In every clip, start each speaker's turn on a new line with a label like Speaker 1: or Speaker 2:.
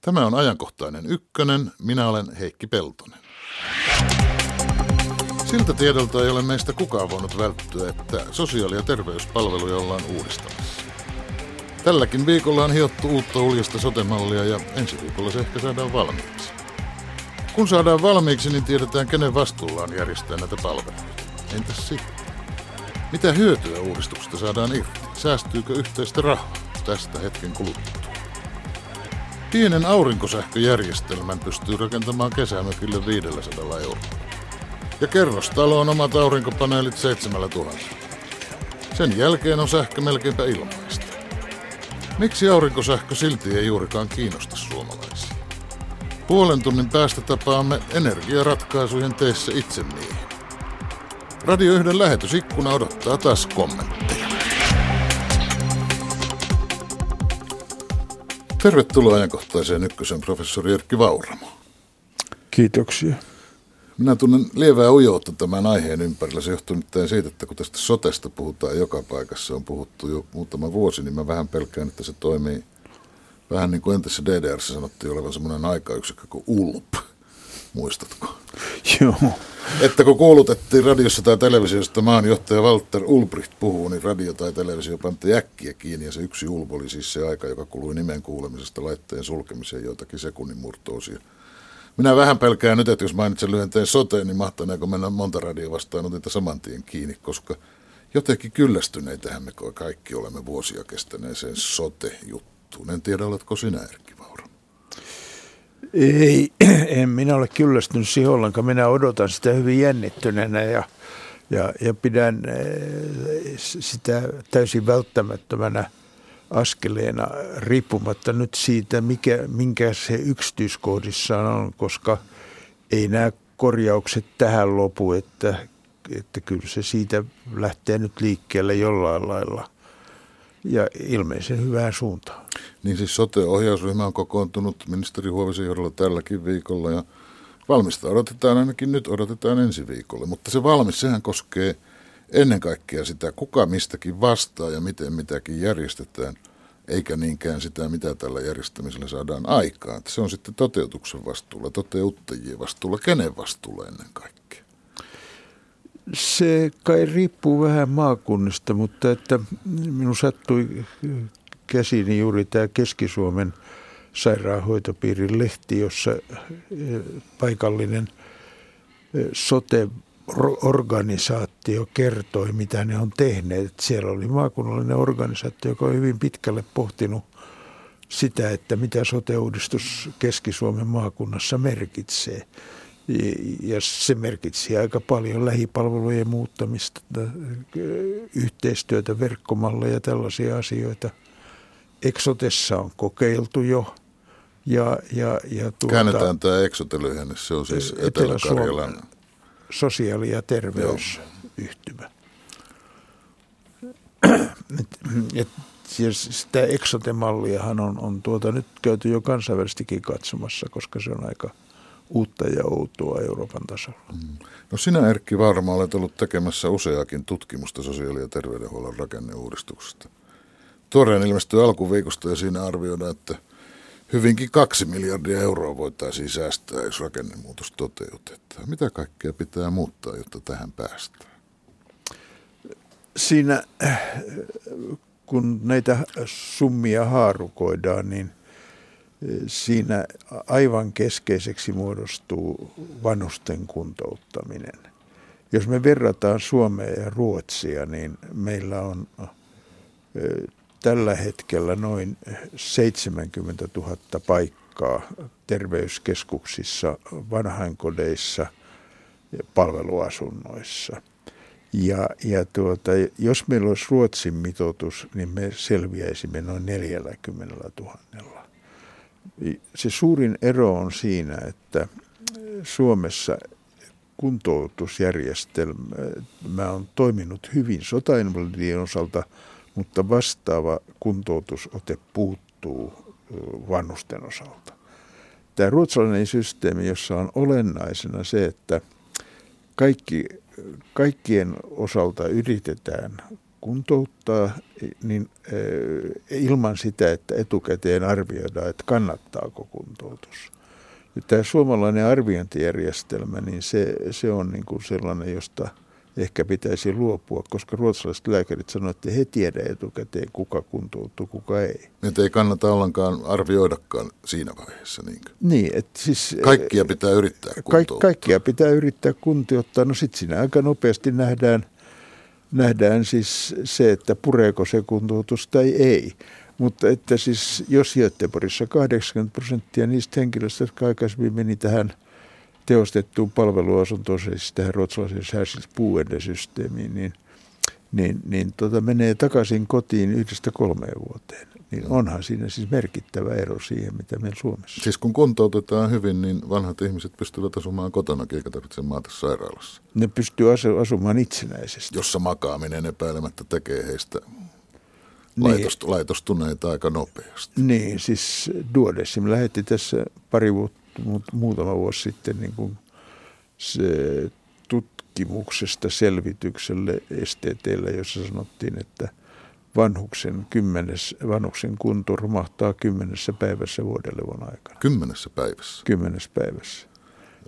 Speaker 1: Tämä on ajankohtainen ykkönen. Minä olen Heikki Peltonen. Siltä tiedolta ei ole meistä kukaan voinut välttyä, että sosiaali- ja terveyspalveluja ollaan uudistamassa. Tälläkin viikolla on hiottu uutta uljasta sotemallia ja ensi viikolla se ehkä saadaan valmiiksi. Kun saadaan valmiiksi, niin tiedetään, kenen vastuulla on järjestää näitä palveluita. Entäs sitten? Mitä hyötyä uudistuksesta saadaan irti? Säästyykö yhteistä rahaa tästä hetken kuluttua? Pienen aurinkosähköjärjestelmän pystyy rakentamaan kesämökille 500 eurolla. Ja kerrostalo on omat aurinkopaneelit 7000. Sen jälkeen on sähkö melkeinpä ilmaista. Miksi aurinkosähkö silti ei juurikaan kiinnosta suomalaisia? Puolen tunnin päästä tapaamme energiaratkaisujen teissä itse niihin. Radio 1 lähetysikkuna odottaa taas kommentteja. Tervetuloa ajankohtaiseen ykkösen professori Erkki Vauramo.
Speaker 2: Kiitoksia.
Speaker 1: Minä tunnen lievää ujoutta tämän aiheen ympärillä. Se johtuu nyt siitä, että kun tästä sotesta puhutaan joka paikassa, on puhuttu jo muutama vuosi, niin mä vähän pelkään, että se toimii vähän niin kuin entisessä DDRssä sanottiin olevan semmoinen aikayksikkö kuin ULP. Muistatko?
Speaker 2: Joo.
Speaker 1: Että kun kuulutettiin radiossa tai televisiosta maanjohtaja Walter Ulbricht puhuu, niin radio tai televisio pantti äkkiä kiinni ja se yksi ulp oli siis se aika, joka kului nimen kuulemisesta laitteen sulkemiseen joitakin sekunnin murtoosia. Minä vähän pelkään nyt, että jos mainitsen lyhenteen soteen, niin mahtaneeko mennä monta radio vastaan niitä saman tien kiinni, koska jotenkin kyllästyneitähän me kaikki olemme vuosia kestäneeseen sote-juttuun. En tiedä, oletko sinä Erkki?
Speaker 2: Ei, en minä ole kyllästynyt siihen ollenkaan. Minä odotan sitä hyvin jännittyneenä ja, ja, ja pidän eh, sitä täysin välttämättömänä askeleena riippumatta nyt siitä, mikä, minkä se yksityiskohdissaan on, koska ei nämä korjaukset tähän lopu, että, että kyllä se siitä lähtee nyt liikkeelle jollain lailla ja ilmeisen hyvään suuntaan.
Speaker 1: Niin siis sote-ohjausryhmä on kokoontunut ministeri Huovisen johdolla tälläkin viikolla ja valmista odotetaan ainakin nyt, odotetaan ensi viikolla. Mutta se valmis, sehän koskee ennen kaikkea sitä, kuka mistäkin vastaa ja miten mitäkin järjestetään, eikä niinkään sitä, mitä tällä järjestämisellä saadaan aikaan. Se on sitten toteutuksen vastuulla, toteuttajien vastuulla, kenen vastuulla ennen kaikkea.
Speaker 2: Se kai riippuu vähän maakunnista, mutta että minun sattui käsiini juuri tämä Keski-Suomen sairaanhoitopiirin lehti, jossa eh, paikallinen eh, sote-organisaatio kertoi, mitä ne on tehneet. Siellä oli maakunnallinen organisaatio, joka on hyvin pitkälle pohtinut sitä, että mitä sote-uudistus Keski-Suomen maakunnassa merkitsee. Ja se merkitsi aika paljon lähipalvelujen muuttamista, yhteistyötä, verkkomalleja ja tällaisia asioita – Exotessa on kokeiltu jo. Ja, ja, ja
Speaker 1: tuota, Käännetään tämä Exote-lyhenne, se on siis Etelä-Karjalan
Speaker 2: sosiaali- ja terveysyhtymä. et, siis sitä Exote-malliahan on, on tuota nyt käyty jo kansainvälisestikin katsomassa, koska se on aika uutta ja outoa Euroopan tasolla. Mm.
Speaker 1: No sinä Erkki varmaan olet ollut tekemässä useakin tutkimusta sosiaali- ja terveydenhuollon rakenneuudistuksesta. Tuoreen ilmestyi alkuviikosta ja siinä arvioidaan, että hyvinkin kaksi miljardia euroa voitaisiin säästää, jos rakennemuutos toteutetaan. Mitä kaikkea pitää muuttaa, jotta tähän päästään?
Speaker 2: Siinä, kun näitä summia haarukoidaan, niin siinä aivan keskeiseksi muodostuu vanhusten kuntouttaminen. Jos me verrataan Suomea ja Ruotsia, niin meillä on tällä hetkellä noin 70 000 paikkaa terveyskeskuksissa, vanhainkodeissa ja palveluasunnoissa. Ja, ja tuota, jos meillä olisi Ruotsin mitoitus, niin me selviäisimme noin 40 000. Se suurin ero on siinä, että Suomessa kuntoutusjärjestelmä on toiminut hyvin sotainvalidien osalta – mutta vastaava kuntoutusote puuttuu vanhusten osalta. Tämä ruotsalainen systeemi, jossa on olennaisena se, että kaikki, kaikkien osalta yritetään kuntouttaa niin ilman sitä, että etukäteen arvioidaan, että kannattaako kuntoutus. Tämä suomalainen arviointijärjestelmä, niin se, se on niin kuin sellainen, josta – ehkä pitäisi luopua, koska ruotsalaiset lääkärit sanoivat, että he tiedä etukäteen, kuka kuntoutuu, kuka ei.
Speaker 1: Että ei kannata ollenkaan arvioidakaan siinä vaiheessa. Niin,
Speaker 2: niin että siis,
Speaker 1: kaikkia pitää yrittää
Speaker 2: kuntouttaa. Ka- kaikkia pitää yrittää kuntouttaa. No sitten siinä aika nopeasti nähdään, nähdään siis se, että pureeko se kuntoutus tai ei. Mutta että siis jos Göteborgissa 80 prosenttia niistä henkilöistä, jotka aikaisemmin meni tähän – tehostettuun palveluasuntoon, siis tähän ruotsalaisen särsilspuuendesysteemiin, niin, niin, niin tota menee takaisin kotiin yhdestä kolmeen vuoteen. Niin onhan siinä siis merkittävä ero siihen, mitä meillä Suomessa.
Speaker 1: Siis kun kuntoutetaan hyvin, niin vanhat ihmiset pystyvät asumaan kotona, eikä tarvitse maata sairaalassa.
Speaker 2: Ne pystyy asumaan itsenäisesti.
Speaker 1: Jossa makaaminen epäilemättä tekee heistä niin. laitost, laitostuneita aika nopeasti.
Speaker 2: Niin, siis Duodessim lähetti tässä pari vuotta muutama vuosi sitten niin kuin se tutkimuksesta selvitykselle STTllä, jossa sanottiin, että vanhuksen, kymmenes, vanhuksen kunto romahtaa kymmenessä päivässä vuodelevon aikana.
Speaker 1: Kymmenessä päivässä?
Speaker 2: Kymmenessä päivässä.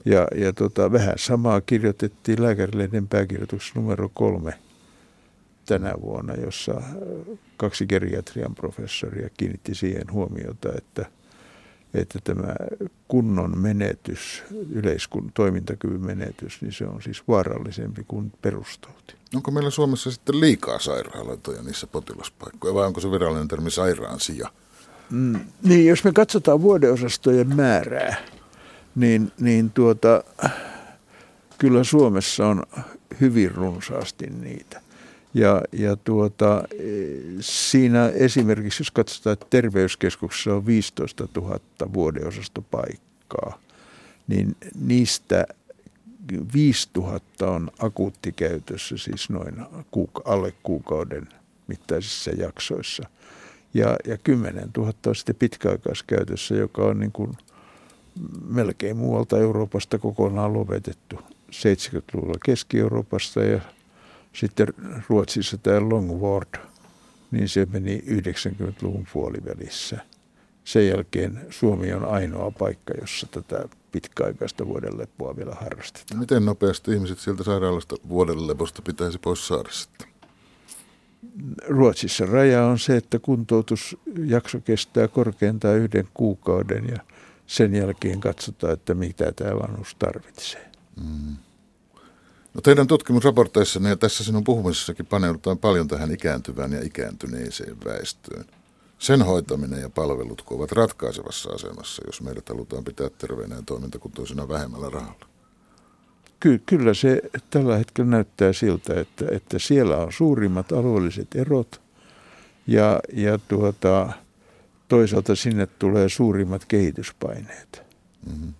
Speaker 2: Ja, ja tota, vähän samaa kirjoitettiin lääkärilehden pääkirjoituksessa numero kolme tänä vuonna, jossa kaksi geriatrian professoria kiinnitti siihen huomiota, että – että tämä kunnon menetys, yleiskun toimintakyvyn menetys, niin se on siis vaarallisempi kuin perustauti.
Speaker 1: Onko meillä Suomessa sitten liikaa sairaaloita ja niissä potilaspaikkoja vai onko se virallinen termi sairaan sija?
Speaker 2: Mm, niin, jos me katsotaan vuodeosastojen määrää, niin, niin tuota, kyllä Suomessa on hyvin runsaasti niitä. Ja, ja tuota, siinä esimerkiksi, jos katsotaan, että terveyskeskuksessa on 15 000 vuodeosastopaikkaa, niin niistä 5000 on akuuttikäytössä, siis noin kuuka- alle kuukauden mittaisissa jaksoissa. Ja, ja 10 000 on sitten pitkäaikaiskäytössä, joka on niin kuin melkein muualta Euroopasta kokonaan lopetettu. 70-luvulla Keski-Euroopassa ja sitten Ruotsissa tämä Long Ward, niin se meni 90-luvun puolivälissä. Sen jälkeen Suomi on ainoa paikka, jossa tätä pitkäaikaista vuodenlepoa vielä harrastetaan.
Speaker 1: Miten nopeasti ihmiset sieltä sairaalasta vuodenleposta pitäisi pois saada sitten?
Speaker 2: Ruotsissa raja on se, että kuntoutusjakso kestää korkeintaan yhden kuukauden ja sen jälkeen katsotaan, että mitä tämä vanhus tarvitsee. Mm.
Speaker 1: No teidän tutkimusraporteissanne ja tässä sinun puhumisessakin paneudutaan paljon tähän ikääntyvään ja ikääntyneeseen väestöön. Sen hoitaminen ja palvelut ovat ratkaisevassa asemassa, jos meidät halutaan pitää terveenä ja toimintakuntoisena vähemmällä rahalla.
Speaker 2: Ky- kyllä se tällä hetkellä näyttää siltä, että, että siellä on suurimmat alueelliset erot ja, ja tuota, toisaalta sinne tulee suurimmat kehityspaineet. Mm-hmm.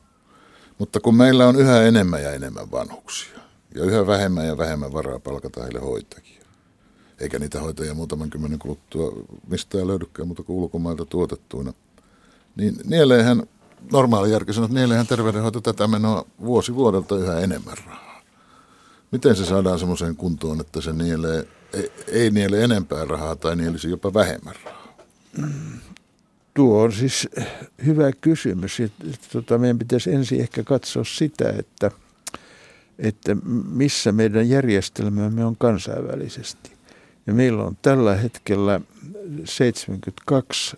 Speaker 1: Mutta kun meillä on yhä enemmän ja enemmän vanhuksia, ja yhä vähemmän ja vähemmän varaa palkata heille hoitajia. Eikä niitä hoitajia muutaman kymmenen kuluttua mistään löydykään muuta kuin ulkomailta tuotettuina. Niin nieleenhän, normaali järki sanoo, että nieleenhän terveydenhoito tätä menoa vuosi vuodelta yhä enemmän rahaa. Miten se saadaan semmoiseen kuntoon, että se nielee, ei, ei niele enempää rahaa tai nielisi jopa vähemmän rahaa?
Speaker 2: Tuo on siis hyvä kysymys. Tota, meidän pitäisi ensin ehkä katsoa sitä, että – että missä meidän järjestelmämme on kansainvälisesti. Ja meillä on tällä hetkellä 72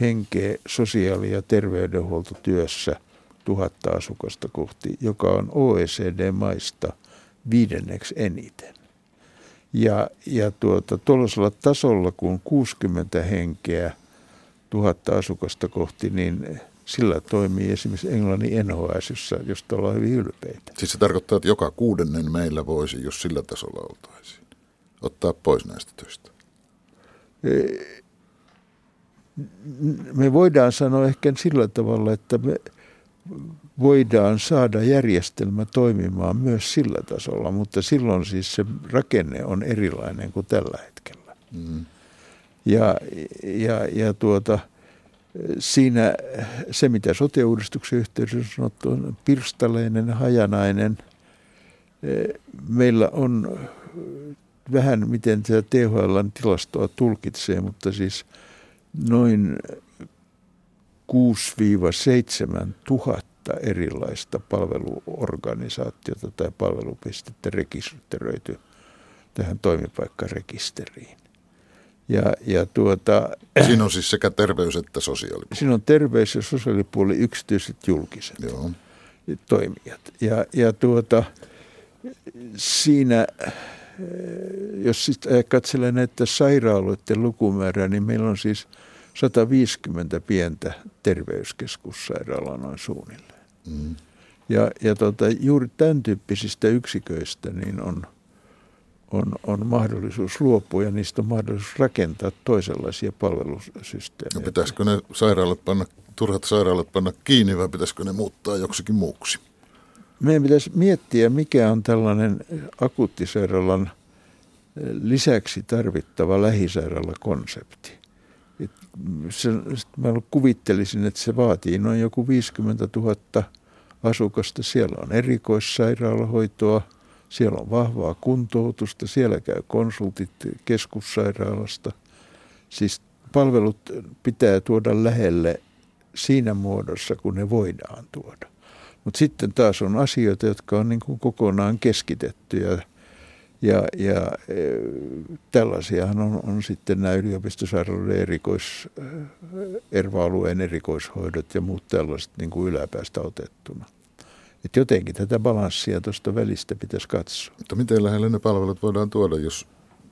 Speaker 2: henkeä sosiaali- ja terveydenhuoltotyössä tuhatta asukasta kohti, joka on OECD-maista viidenneksi eniten. Ja, ja tuota, tuollaisella tasolla, kun 60 henkeä tuhatta asukasta kohti, niin sillä toimii esimerkiksi Englannin NHS, jossa, josta ollaan hyvin ylpeitä.
Speaker 1: Siis se tarkoittaa, että joka kuudennen meillä voisi, jos sillä tasolla oltaisiin, ottaa pois näistä töistä.
Speaker 2: Me voidaan sanoa ehkä sillä tavalla, että me voidaan saada järjestelmä toimimaan myös sillä tasolla, mutta silloin siis se rakenne on erilainen kuin tällä hetkellä. Mm. Ja, ja, ja tuota, siinä se, mitä sote-uudistuksen yhteydessä on sanottu, on pirstaleinen, hajanainen. Meillä on vähän miten tämä THLn tilastoa tulkitsee, mutta siis noin 6-7 tuhatta erilaista palveluorganisaatiota tai palvelupistettä rekisteröity tähän toimipaikkarekisteriin.
Speaker 1: Ja, ja tuota, siinä on siis sekä terveys- että sosiaalipuoli.
Speaker 2: Siinä on terveys- ja sosiaalipuoli, yksityiset julkiset Joo. toimijat. Ja, ja tuota, siinä, jos sitten katselee näitä sairaaloiden lukumäärää, niin meillä on siis 150 pientä terveyskeskussairaalaa noin suunnilleen. Mm. Ja, ja tota, juuri tämän tyyppisistä yksiköistä niin on – on, on mahdollisuus luopua ja niistä on mahdollisuus rakentaa toisenlaisia palvelusysteemejä.
Speaker 1: No pitäisikö ne sairaalat panna, turhat sairaalat panna kiinni vai pitäisikö ne muuttaa joksikin muuksi?
Speaker 2: Meidän pitäisi miettiä, mikä on tällainen akuuttisairaalan lisäksi tarvittava lähisairaalakonsepti. Se, mä kuvittelisin, että se vaatii noin joku 50 000 asukasta. Siellä on erikoissairaalahoitoa – siellä on vahvaa kuntoutusta, siellä käy konsultit keskussairaalasta. Siis palvelut pitää tuoda lähelle siinä muodossa, kun ne voidaan tuoda. Mutta sitten taas on asioita, jotka on niin kuin kokonaan keskitettyjä. Ja, ja e, tällaisiahan on, on sitten nämä yliopistosairaaloiden erikois, erva-alueen erikoishoidot ja muut tällaiset niin kuin yläpäästä otettuna. Että jotenkin tätä balanssia tuosta välistä pitäisi katsoa.
Speaker 1: Mutta miten lähelle ne palvelut voidaan tuoda, jos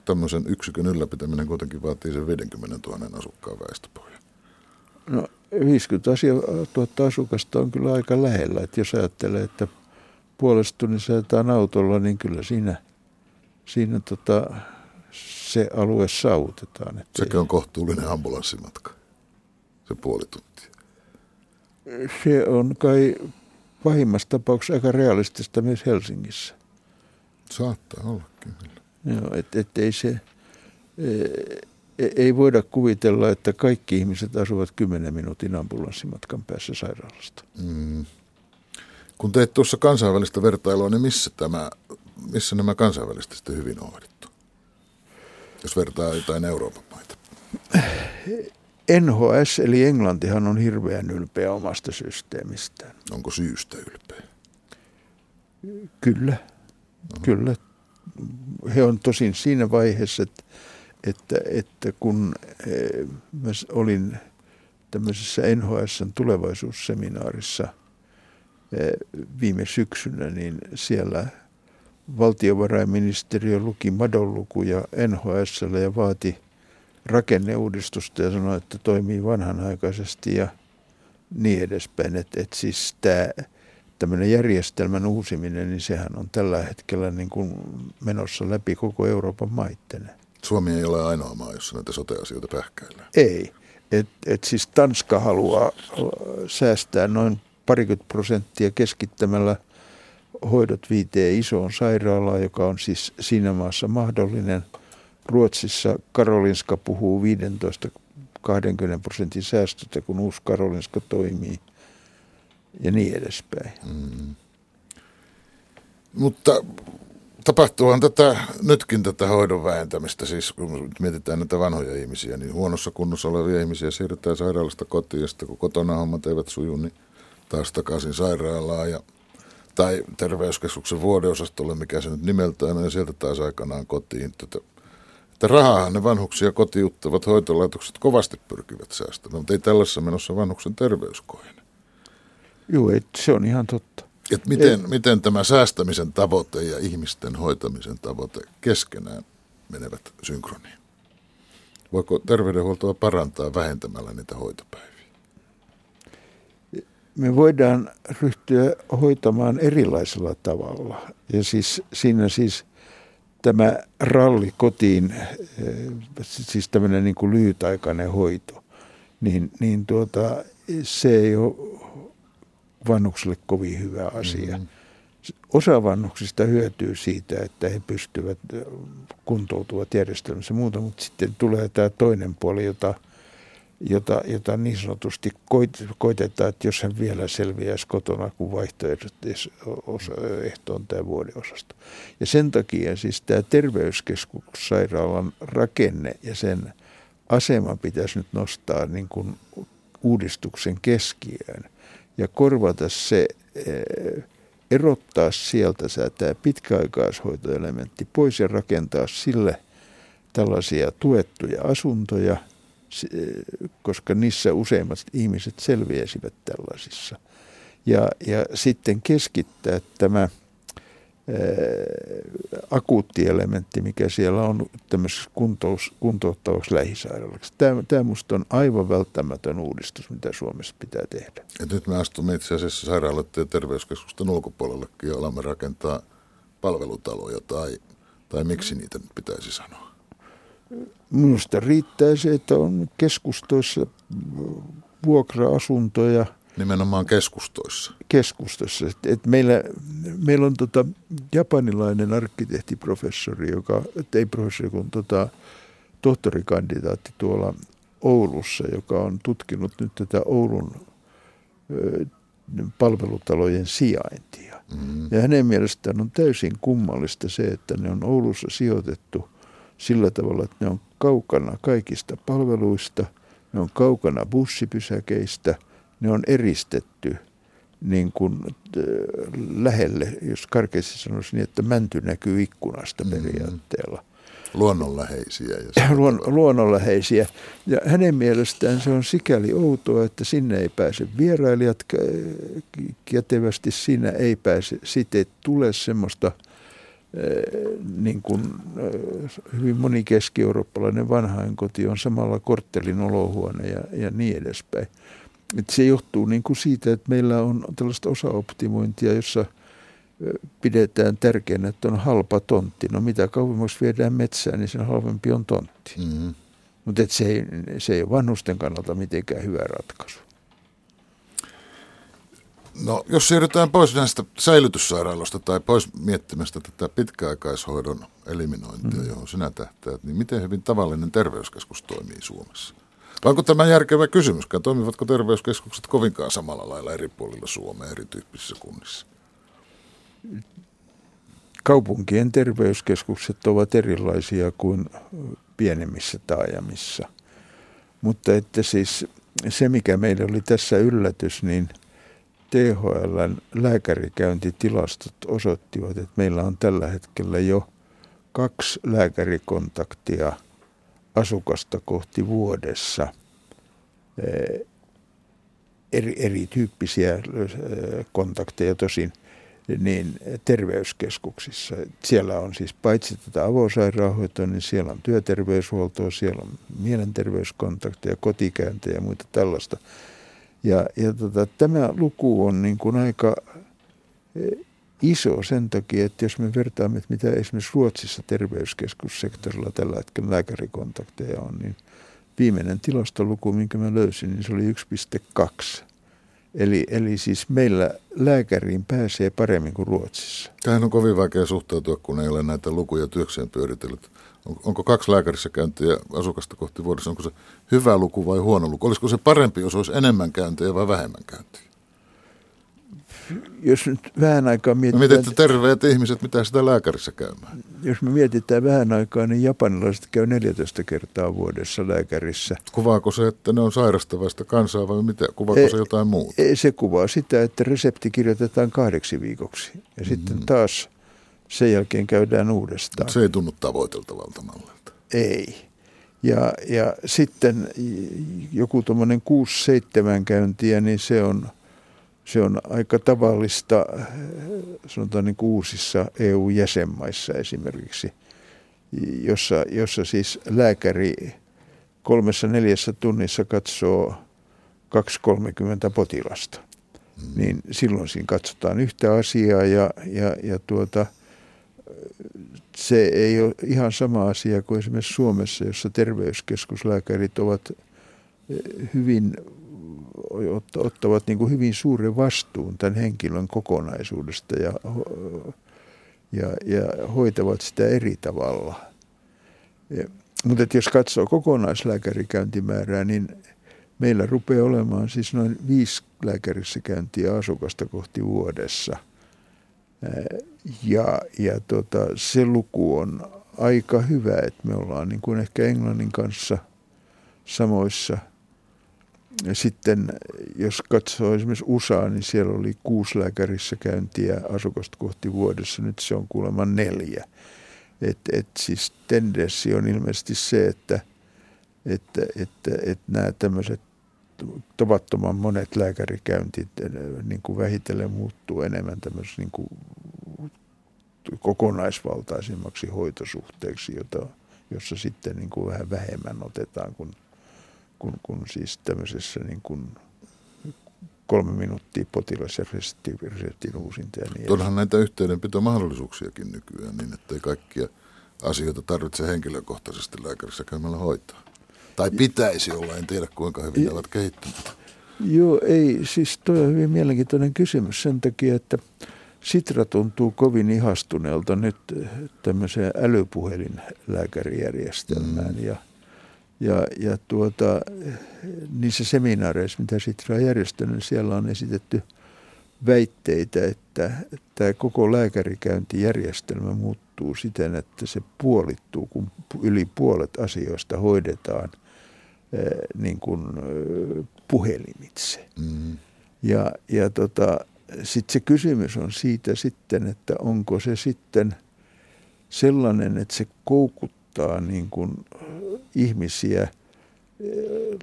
Speaker 1: tämmöisen yksikön ylläpitäminen kuitenkin vaatii sen 50 000 asukkaan väestöpohjan?
Speaker 2: No 50 000 asukasta on kyllä aika lähellä. Että jos ajattelee, että puolesta tunnissa ajetaan autolla, niin kyllä siinä, siinä tota, se alue saavutetaan.
Speaker 1: Että Sekä on kohtuullinen ambulanssimatka, se puoli tuntia.
Speaker 2: Se on kai pahimmassa tapauksessa aika realistista myös Helsingissä.
Speaker 1: Saattaa olla kyllä.
Speaker 2: Joo, et, et ei se, e, e, ei voida kuvitella, että kaikki ihmiset asuvat 10 minuutin ambulanssimatkan päässä sairaalasta. Mm.
Speaker 1: Kun teet tuossa kansainvälistä vertailua, niin missä, tämä, missä nämä kansainvälisesti sitten hyvin on hoidettu? Jos vertaa jotain Euroopan maita.
Speaker 2: NHS eli Englantihan on hirveän ylpeä omasta systeemistään.
Speaker 1: Onko syystä ylpeä?
Speaker 2: Kyllä, Oho. kyllä. He on tosin siinä vaiheessa, että, että, että kun eh, mä olin tämmöisessä NHSn tulevaisuusseminaarissa eh, viime syksynä, niin siellä valtiovarainministeriö luki madonlukuja NHSlle ja vaati – rakenneuudistusta ja sanoi, että toimii vanhanaikaisesti ja niin edespäin. Että et siis tämä tämmöinen järjestelmän uusiminen, niin sehän on tällä hetkellä niin kuin menossa läpi koko Euroopan maitten.
Speaker 1: Suomi ei ole ainoa maa, jossa näitä sote-asioita pähkäillään.
Speaker 2: Ei. Et, et siis Tanska haluaa säästää noin parikymmentä prosenttia keskittämällä hoidot viiteen isoon sairaalaan, joka on siis siinä maassa mahdollinen – Ruotsissa Karolinska puhuu 15-20 prosentin säästöstä, kun uusi Karolinska toimii ja niin edespäin. Mm.
Speaker 1: Mutta tapahtuuhan tätä, nytkin tätä hoidon vähentämistä, siis kun mietitään näitä vanhoja ihmisiä, niin huonossa kunnossa olevia ihmisiä siirretään sairaalasta kotiin ja sitten kun kotona hommat eivät suju, niin taas takaisin sairaalaan ja tai terveyskeskuksen vuodeosastolle, mikä se nyt nimeltään on, ja sieltä taas aikanaan kotiin. Tätä että rahaa ne vanhuksia kotiuttavat hoitolaitokset kovasti pyrkivät säästämään, mutta ei tällaisessa menossa vanhuksen terveys kohene.
Speaker 2: Joo, et, se on ihan totta.
Speaker 1: Et miten, et, miten tämä säästämisen tavoite ja ihmisten hoitamisen tavoite keskenään menevät synkroniin? Voiko terveydenhuoltoa parantaa vähentämällä niitä hoitopäiviä?
Speaker 2: Me voidaan ryhtyä hoitamaan erilaisella tavalla. Ja siis siinä siis – tämä ralli kotiin, eh, siis tämmöinen niin kuin lyhytaikainen hoito, niin, niin tuota, se ei ole vanhukselle kovin hyvä asia. Mm-hmm. Osa vanhuksista hyötyy siitä, että he pystyvät kuntoutuvat järjestelmässä muuta, mutta sitten tulee tämä toinen puoli, jota jota, jota niin sanotusti koit, koitetaan, että jos hän vielä selviäisi kotona, kun vaihtoehto on tämä vuodeosasto. Ja sen takia siis tämä terveyskeskussairaalan rakenne ja sen asema pitäisi nyt nostaa niin kuin uudistuksen keskiöön ja korvata se, eh, erottaa sieltä tämä pitkäaikaishoitoelementti pois ja rakentaa sille tällaisia tuettuja asuntoja, koska niissä useimmat ihmiset selviäisivät tällaisissa. Ja, ja sitten keskittää tämä – akuutti elementti, mikä siellä on tämmöisessä kuntous, kuntouttavaksi lähisairaalaksi. Tämä, tämä minusta on aivan välttämätön uudistus, mitä Suomessa pitää tehdä.
Speaker 1: Ja nyt me astumme itse asiassa sairaaloiden ja terveyskeskusten ulkopuolellekin ja alamme rakentaa palvelutaloja tai, tai miksi niitä nyt pitäisi sanoa?
Speaker 2: Minusta riittää se, että on keskustoissa vuokra-asuntoja –
Speaker 1: Nimenomaan keskustoissa.
Speaker 2: Keskustossa. Et, et meillä, meillä on tota japanilainen arkkitehtiprofessori, joka, ei professori, kun tota, tohtorikandidaatti tuolla Oulussa, joka on tutkinut nyt tätä Oulun ö, palvelutalojen sijaintia. Mm-hmm. Ja hänen mielestään on täysin kummallista se, että ne on Oulussa sijoitettu sillä tavalla, että ne on kaukana kaikista palveluista, ne on kaukana bussipysäkeistä – ne on eristetty niin kuin äh, lähelle, jos karkeasti sanoisin niin, että mänty näkyy ikkunasta mm. periaatteella.
Speaker 1: Luonnonläheisiä.
Speaker 2: Luon, luonnonläheisiä. Ja hänen mielestään se on sikäli outoa, että sinne ei pääse vierailijat kätevästi, siinä ei pääse, siitä ei tule semmoista – niin kuin hyvin moni keski-eurooppalainen vanhainkoti on samalla korttelin olohuone ja, ja niin edespäin. Et se johtuu niin kuin siitä, että meillä on tällaista osaoptimointia, jossa pidetään tärkeänä, että on halpa tontti. No mitä kauemmaksi viedään metsään, niin sen halvempi on tontti. Mm-hmm. Mutta se ei, se ei ole vanhusten kannalta mitenkään hyvä ratkaisu.
Speaker 1: No, jos siirrytään pois näistä säilytyssairaaloista tai pois miettimästä tätä pitkäaikaishoidon eliminointia, mm. johon sinä tähtäät, niin miten hyvin tavallinen terveyskeskus toimii Suomessa? onko tämä järkevä kysymys? Toimivatko terveyskeskukset kovinkaan samalla lailla eri puolilla Suomea erityyppisissä kunnissa?
Speaker 2: Kaupunkien terveyskeskukset ovat erilaisia kuin pienemmissä taajamissa. Mutta että siis se, mikä meille oli tässä yllätys, niin THLn lääkärikäyntitilastot osoittivat, että meillä on tällä hetkellä jo kaksi lääkärikontaktia – asukasta kohti vuodessa eh, eri, erityyppisiä eh, kontakteja tosin niin terveyskeskuksissa. Siellä on siis paitsi tätä avosairaanhoitoa, niin siellä on työterveyshuoltoa, siellä on mielenterveyskontakteja, kotikäyntejä ja muita tällaista. Ja, ja tota, tämä luku on niin kuin aika eh, iso sen takia, että jos me vertaamme, että mitä esimerkiksi Ruotsissa terveyskeskussektorilla tällä hetkellä lääkärikontakteja on, niin viimeinen tilastoluku, minkä mä löysin, niin se oli 1,2. Eli, eli siis meillä lääkäriin pääsee paremmin kuin Ruotsissa.
Speaker 1: Tähän on kovin vaikea suhtautua, kun ei ole näitä lukuja työkseen pyöritellyt. On, onko kaksi lääkärissä käyntiä asukasta kohti vuodessa? Onko se hyvä luku vai huono luku? Olisiko se parempi, jos olisi enemmän käyntejä vai vähemmän käyntiä?
Speaker 2: jos nyt vähän aikaa mietitään...
Speaker 1: No miten terveet ihmiset, mitä sitä lääkärissä käymään?
Speaker 2: Jos me mietitään vähän aikaa, niin japanilaiset käy 14 kertaa vuodessa lääkärissä.
Speaker 1: Kuvaako se, että ne on sairastavasta kansaa vai mitä? Kuvaako ei, se jotain muuta?
Speaker 2: Ei, se kuvaa sitä, että resepti kirjoitetaan kahdeksi viikoksi. Ja mm-hmm. sitten taas sen jälkeen käydään uudestaan.
Speaker 1: Se ei tunnu tavoiteltavalta mallilta.
Speaker 2: Ei. Ja, ja sitten joku tuommoinen 6-7 käyntiä, niin se on – se on aika tavallista, sanotaan niin uusissa EU-jäsenmaissa esimerkiksi, jossa, jossa siis lääkäri kolmessa neljässä tunnissa katsoo 2-30 potilasta. Mm. Niin silloin siinä katsotaan yhtä asiaa ja, ja, ja tuota, se ei ole ihan sama asia kuin esimerkiksi Suomessa, jossa terveyskeskuslääkärit ovat hyvin ottavat niin kuin hyvin suuren vastuun tämän henkilön kokonaisuudesta ja, ja, ja hoitavat sitä eri tavalla. Ja, mutta jos katsoo kokonaislääkärikäyntimäärää, niin meillä rupeaa olemaan siis noin viisi lääkärissä käyntiä asukasta kohti vuodessa. Ja, ja tota, se luku on aika hyvä, että me ollaan niin kuin ehkä Englannin kanssa samoissa. Ja sitten jos katsoo esimerkiksi USA, niin siellä oli kuusi lääkärissä käyntiä asukasta kohti vuodessa, nyt se on kuulemma neljä. Et, et siis tendenssi on ilmeisesti se, että, että, että, että nämä tämmöiset tavattoman monet lääkärikäyntit niin kuin vähitellen muuttuu enemmän tämmöisessä niin kuin kokonaisvaltaisemmaksi hoitosuhteeksi, jota, jossa sitten niin kuin vähän vähemmän otetaan kuin, kuin, kuin siis tämmöisessä niin kuin kolme minuuttia potilas ja reseptin, uusinta ja niin
Speaker 1: Onhan näitä yhteydenpitomahdollisuuksiakin nykyään niin, että ei kaikkia asioita tarvitse henkilökohtaisesti lääkärissä käymällä hoitaa. Tai pitäisi olla, en tiedä kuinka hyvin ne ovat kehittyneet.
Speaker 2: Joo, ei, siis tuo on hyvin mielenkiintoinen kysymys sen takia, että Sitra tuntuu kovin ihastuneelta nyt tämmöiseen älypuhelinlääkärijärjestelmään mm. ja, ja, ja tuota, niissä seminaareissa, mitä Sitra on järjestänyt, siellä on esitetty väitteitä, että tämä koko lääkärikäyntijärjestelmä muuttuu siten, että se puolittuu, kun yli puolet asioista hoidetaan – niin kuin puhelimitse. Mm. Ja, ja tota, sitten se kysymys on siitä sitten, että onko se sitten sellainen, että se koukuttaa niin kuin ihmisiä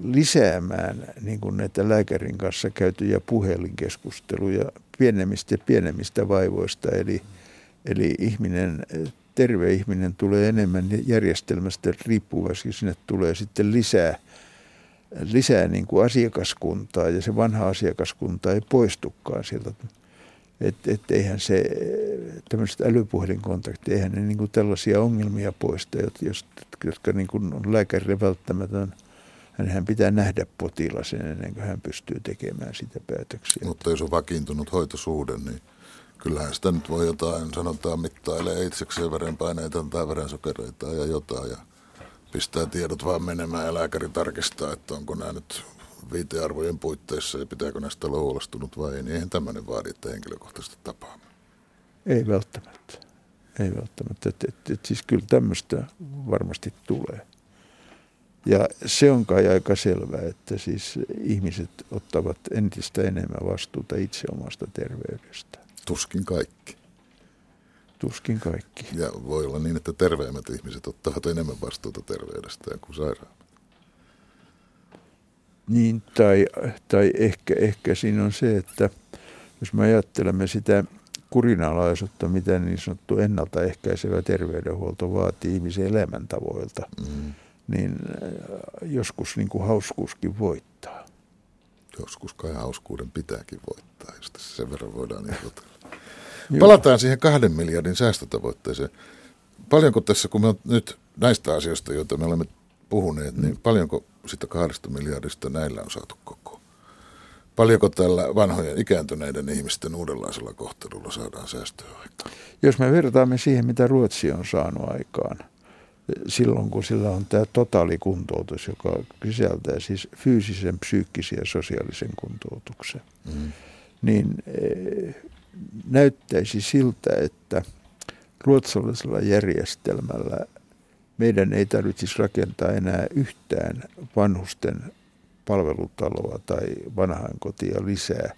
Speaker 2: lisäämään niin kuin näitä lääkärin kanssa käytyjä puhelinkeskusteluja pienemmistä ja pienemmistä vaivoista. Eli, eli ihminen, terve ihminen tulee enemmän järjestelmästä riippuvaisesti, sinne tulee sitten lisää – lisää niin kuin asiakaskuntaa ja se vanha asiakaskunta ei poistukaan sieltä. Että et eihän se, tämmöiset älypuhelinkontaktit, eihän ne niin kuin tällaisia ongelmia poista, jotka niin kuin on lääkärille välttämätön. Hänhän pitää nähdä potilas ennen kuin hän pystyy tekemään sitä päätöksiä.
Speaker 1: Mutta jos on vakiintunut hoitosuhde, niin kyllähän sitä nyt voi jotain, sanotaan, mittailee itsekseen verenpaineita tai verensokereita ja jotain. Ja pistää tiedot vaan menemään ja lääkäri tarkistaa, että onko nämä nyt viitearvojen puitteissa ja pitääkö näistä olla huolestunut vai ei, niin eihän tämmöinen vaadi, että henkilökohtaisesti tapaamme.
Speaker 2: Ei välttämättä. Ei välttämättä. Et, et, et, siis kyllä tämmöistä varmasti tulee. Ja se on kai aika selvää, että siis ihmiset ottavat entistä enemmän vastuuta itse omasta terveydestä.
Speaker 1: Tuskin kaikki.
Speaker 2: Tuskin kaikki.
Speaker 1: Ja voi olla niin, että terveemmät ihmiset ottavat enemmän vastuuta terveydestään kuin sairaat.
Speaker 2: Niin, tai, tai ehkä, ehkä siinä on se, että jos me ajattelemme sitä kurinalaisuutta, mitä niin sanottu ennaltaehkäisevä terveydenhuolto vaatii ihmisen elämäntavoilta, mm. niin äh, joskus niin kuin hauskuuskin voittaa.
Speaker 1: Joskus kai hauskuuden pitääkin voittaa, jos sen verran voidaan irrotella. Palataan siihen kahden miljardin säästötavoitteeseen. Paljonko tässä, kun me nyt näistä asioista, joita me olemme puhuneet, niin mm. paljonko sitä kahdesta miljardista näillä on saatu koko? Paljonko tällä vanhojen ikääntyneiden ihmisten uudenlaisella kohtelulla saadaan säästöä aikaan?
Speaker 2: Jos me vertaamme siihen, mitä Ruotsi on saanut aikaan, silloin kun sillä on tämä totaalikuntoutus, joka sisältää siis fyysisen, psyykkisen ja sosiaalisen kuntoutuksen, mm. niin eh, näyttäisi siltä, että ruotsalaisella järjestelmällä meidän ei tarvitsisi rakentaa enää yhtään vanhusten palvelutaloa tai vanhainkotia lisää,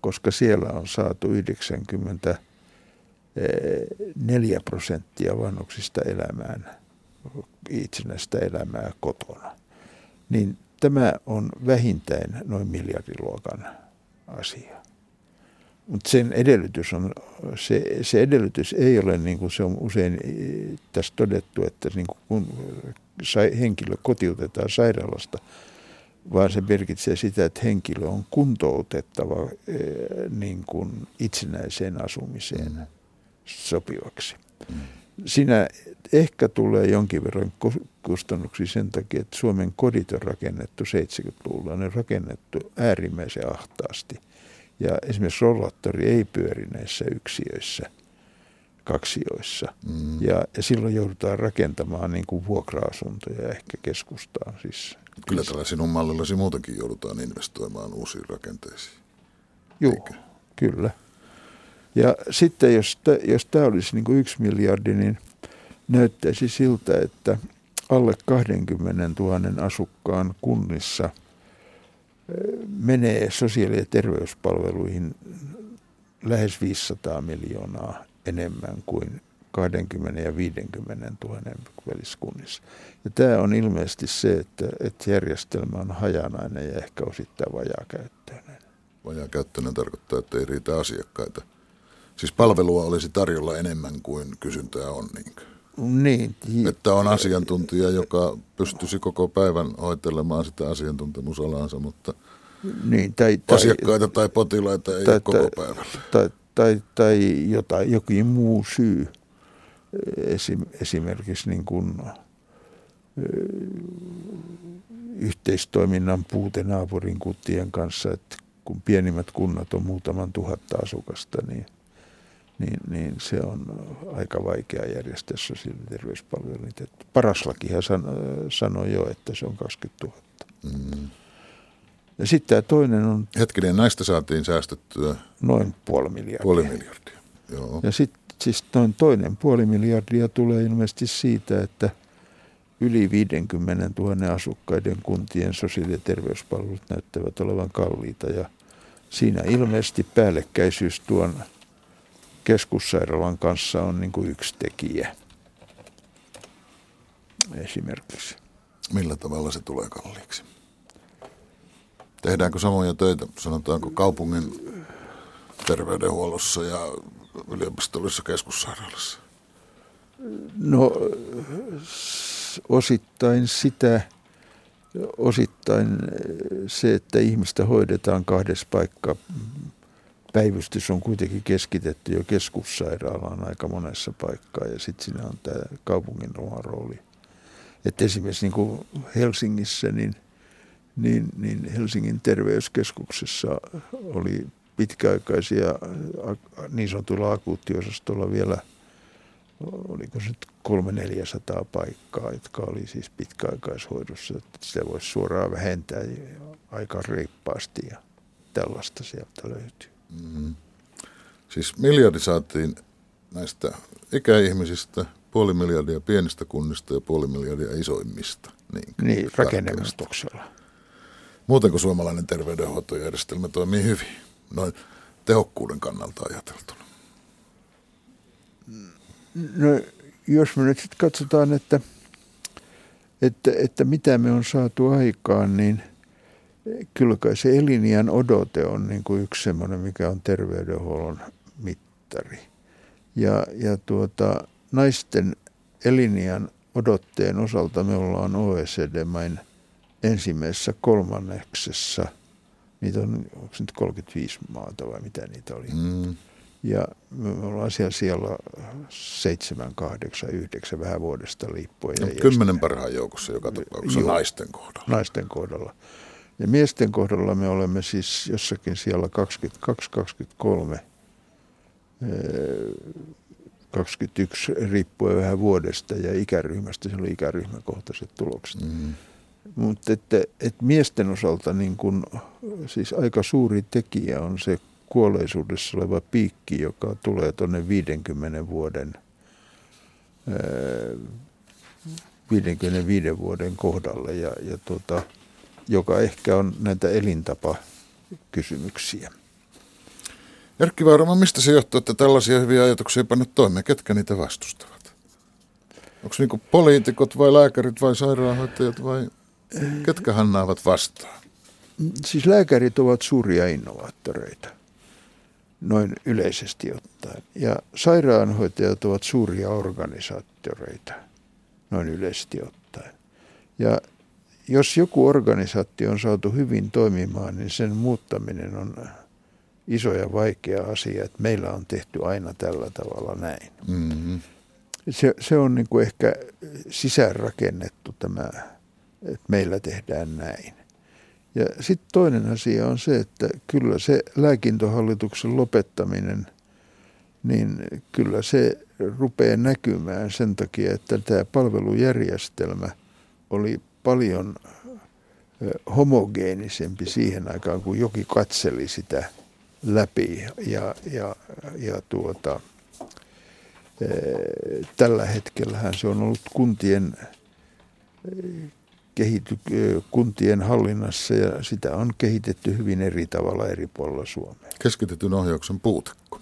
Speaker 2: koska siellä on saatu 94 prosenttia vanhuksista elämään itsenäistä elämää kotona. Niin tämä on vähintään noin miljardiluokan asia. Mutta sen edellytys on, se, se edellytys ei ole niin kuin se on usein tässä todettu, että niin kuin kun henkilö kotiutetaan sairaalasta, vaan se merkitsee sitä, että henkilö on kuntoutettava niin kuin itsenäiseen asumiseen mm. sopivaksi. Mm. Siinä ehkä tulee jonkin verran kustannuksia sen takia, että Suomen kodit on rakennettu 70-luvulla, ne on rakennettu äärimmäisen ahtaasti – ja esimerkiksi rollaattori ei pyöri näissä yksiöissä, kaksioissa. Mm. Ja, ja silloin joudutaan rakentamaan niin kuin vuokra-asuntoja ehkä keskustaan, siis
Speaker 1: Kyllä tällä sinun mallillasi muutenkin joudutaan investoimaan uusiin rakenteisiin.
Speaker 2: Joo, Eikö? kyllä. Ja sitten jos, jos tämä olisi niin kuin yksi miljardi, niin näyttäisi siltä, että alle 20 000 asukkaan kunnissa menee sosiaali- ja terveyspalveluihin lähes 500 miljoonaa enemmän kuin 20 ja 50 000 väliskunnissa. Ja tämä on ilmeisesti se, että, että järjestelmä on hajanainen ja ehkä osittain vajaakäyttöinen.
Speaker 1: Vajaakäyttöinen tarkoittaa, että ei riitä asiakkaita. Siis palvelua olisi tarjolla enemmän kuin kysyntää on. Niin
Speaker 2: niin.
Speaker 1: Että on asiantuntija, joka pystyisi koko päivän hoitelemaan sitä asiantuntemusalaansa, mutta niin, tai, tai, asiakkaita tai potilaita ei tai, ole koko päivän.
Speaker 2: Tai, tai, tai jotain, jokin muu syy. Esim, esimerkiksi niin kuin, yhteistoiminnan puute naapurin kuttien kanssa, että kun pienimmät kunnat on muutaman tuhatta asukasta, niin – niin, niin se on aika vaikea järjestää sosiaali- ja terveyspalveluita. Paras lakihan san, sanoi jo, että se on 20 000. Mm. Ja sitten tämä toinen on...
Speaker 1: Hetkinen, näistä saatiin säästettyä...
Speaker 2: Noin puoli miljardia.
Speaker 1: Puoli miljardia, joo.
Speaker 2: Ja sitten siis noin toinen puoli miljardia tulee ilmeisesti siitä, että yli 50 000 asukkaiden kuntien sosiaali- ja terveyspalvelut näyttävät olevan kalliita. Ja siinä ilmeisesti päällekkäisyys tuon keskussairaalan kanssa on niin kuin yksi tekijä esimerkiksi.
Speaker 1: Millä tavalla se tulee kalliiksi? Tehdäänkö samoja töitä, sanotaanko kaupungin terveydenhuollossa ja yliopistollisessa keskussairaalassa?
Speaker 2: No osittain sitä, osittain se, että ihmistä hoidetaan kahdessa paikkaa päivystys on kuitenkin keskitetty jo keskussairaalaan aika monessa paikkaa ja sitten siinä on tämä kaupungin oma rooli. Että esimerkiksi niin kuin Helsingissä, niin, niin, niin Helsingin terveyskeskuksessa oli pitkäaikaisia niin sanotulla akuuttiosastolla vielä, oliko se nyt kolme 400 paikkaa, jotka oli siis pitkäaikaishoidossa, että sitä voisi suoraan vähentää aika reippaasti ja tällaista sieltä löytyy. Mm.
Speaker 1: Siis miljardi saatiin näistä ikäihmisistä, puoli miljardia pienistä kunnista ja puoli miljardia isoimmista.
Speaker 2: Niin, niin rakennemuutoksella.
Speaker 1: Muuten kuin suomalainen terveydenhoitojärjestelmä toimii hyvin, noin tehokkuuden kannalta ajateltuna.
Speaker 2: No, jos me nyt sitten katsotaan, että, että, että mitä me on saatu aikaan, niin – kyllä kai se eliniän odote on niin kuin yksi semmoinen, mikä on terveydenhuollon mittari. Ja, ja tuota, naisten eliniän odotteen osalta me ollaan OECD-main ensimmäisessä kolmanneksessa. Niitä on, onko nyt 35 maata vai mitä niitä oli? Mm. Ja me ollaan siellä siellä 7, 8, 9 vähän vuodesta liippuen.
Speaker 1: No, kymmenen parhaan joukossa joka tapauksessa naisten kohdalla.
Speaker 2: Naisten kohdalla. Ja miesten kohdalla me olemme siis jossakin siellä 22-23, 21 riippuen vähän vuodesta ja ikäryhmästä, se oli ikäryhmäkohtaiset tulokset. Mm. Mutta että, että miesten osalta niin kun, siis aika suuri tekijä on se kuolleisuudessa oleva piikki, joka tulee tuonne 50 vuoden, 55 vuoden kohdalle. Ja, ja tuota, joka ehkä on näitä elintapakysymyksiä.
Speaker 1: Erkki Vaarama, mistä se johtuu, että tällaisia hyviä ajatuksia panna toimeen? Ketkä niitä vastustavat? Onko niin poliitikot vai lääkärit vai sairaanhoitajat vai ketkä hannaavat vastaan?
Speaker 2: Siis lääkärit ovat suuria innovaattoreita, noin yleisesti ottaen. Ja sairaanhoitajat ovat suuria organisaattoreita, noin yleisesti ottaen. Ja jos joku organisaatio on saatu hyvin toimimaan, niin sen muuttaminen on iso ja vaikea asia, että meillä on tehty aina tällä tavalla näin. Mm-hmm. Se, se on niin kuin ehkä sisäänrakennettu tämä, että meillä tehdään näin. Ja sitten toinen asia on se, että kyllä se lääkintohallituksen lopettaminen, niin kyllä se rupeaa näkymään sen takia, että tämä palvelujärjestelmä oli paljon homogeenisempi siihen aikaan, kun joki katseli sitä läpi ja, ja, ja tuota, tällä hetkellähän se on ollut kuntien kehity, kuntien hallinnassa ja sitä on kehitetty hyvin eri tavalla eri puolilla Suomea.
Speaker 1: Keskitetyn ohjauksen puutekko.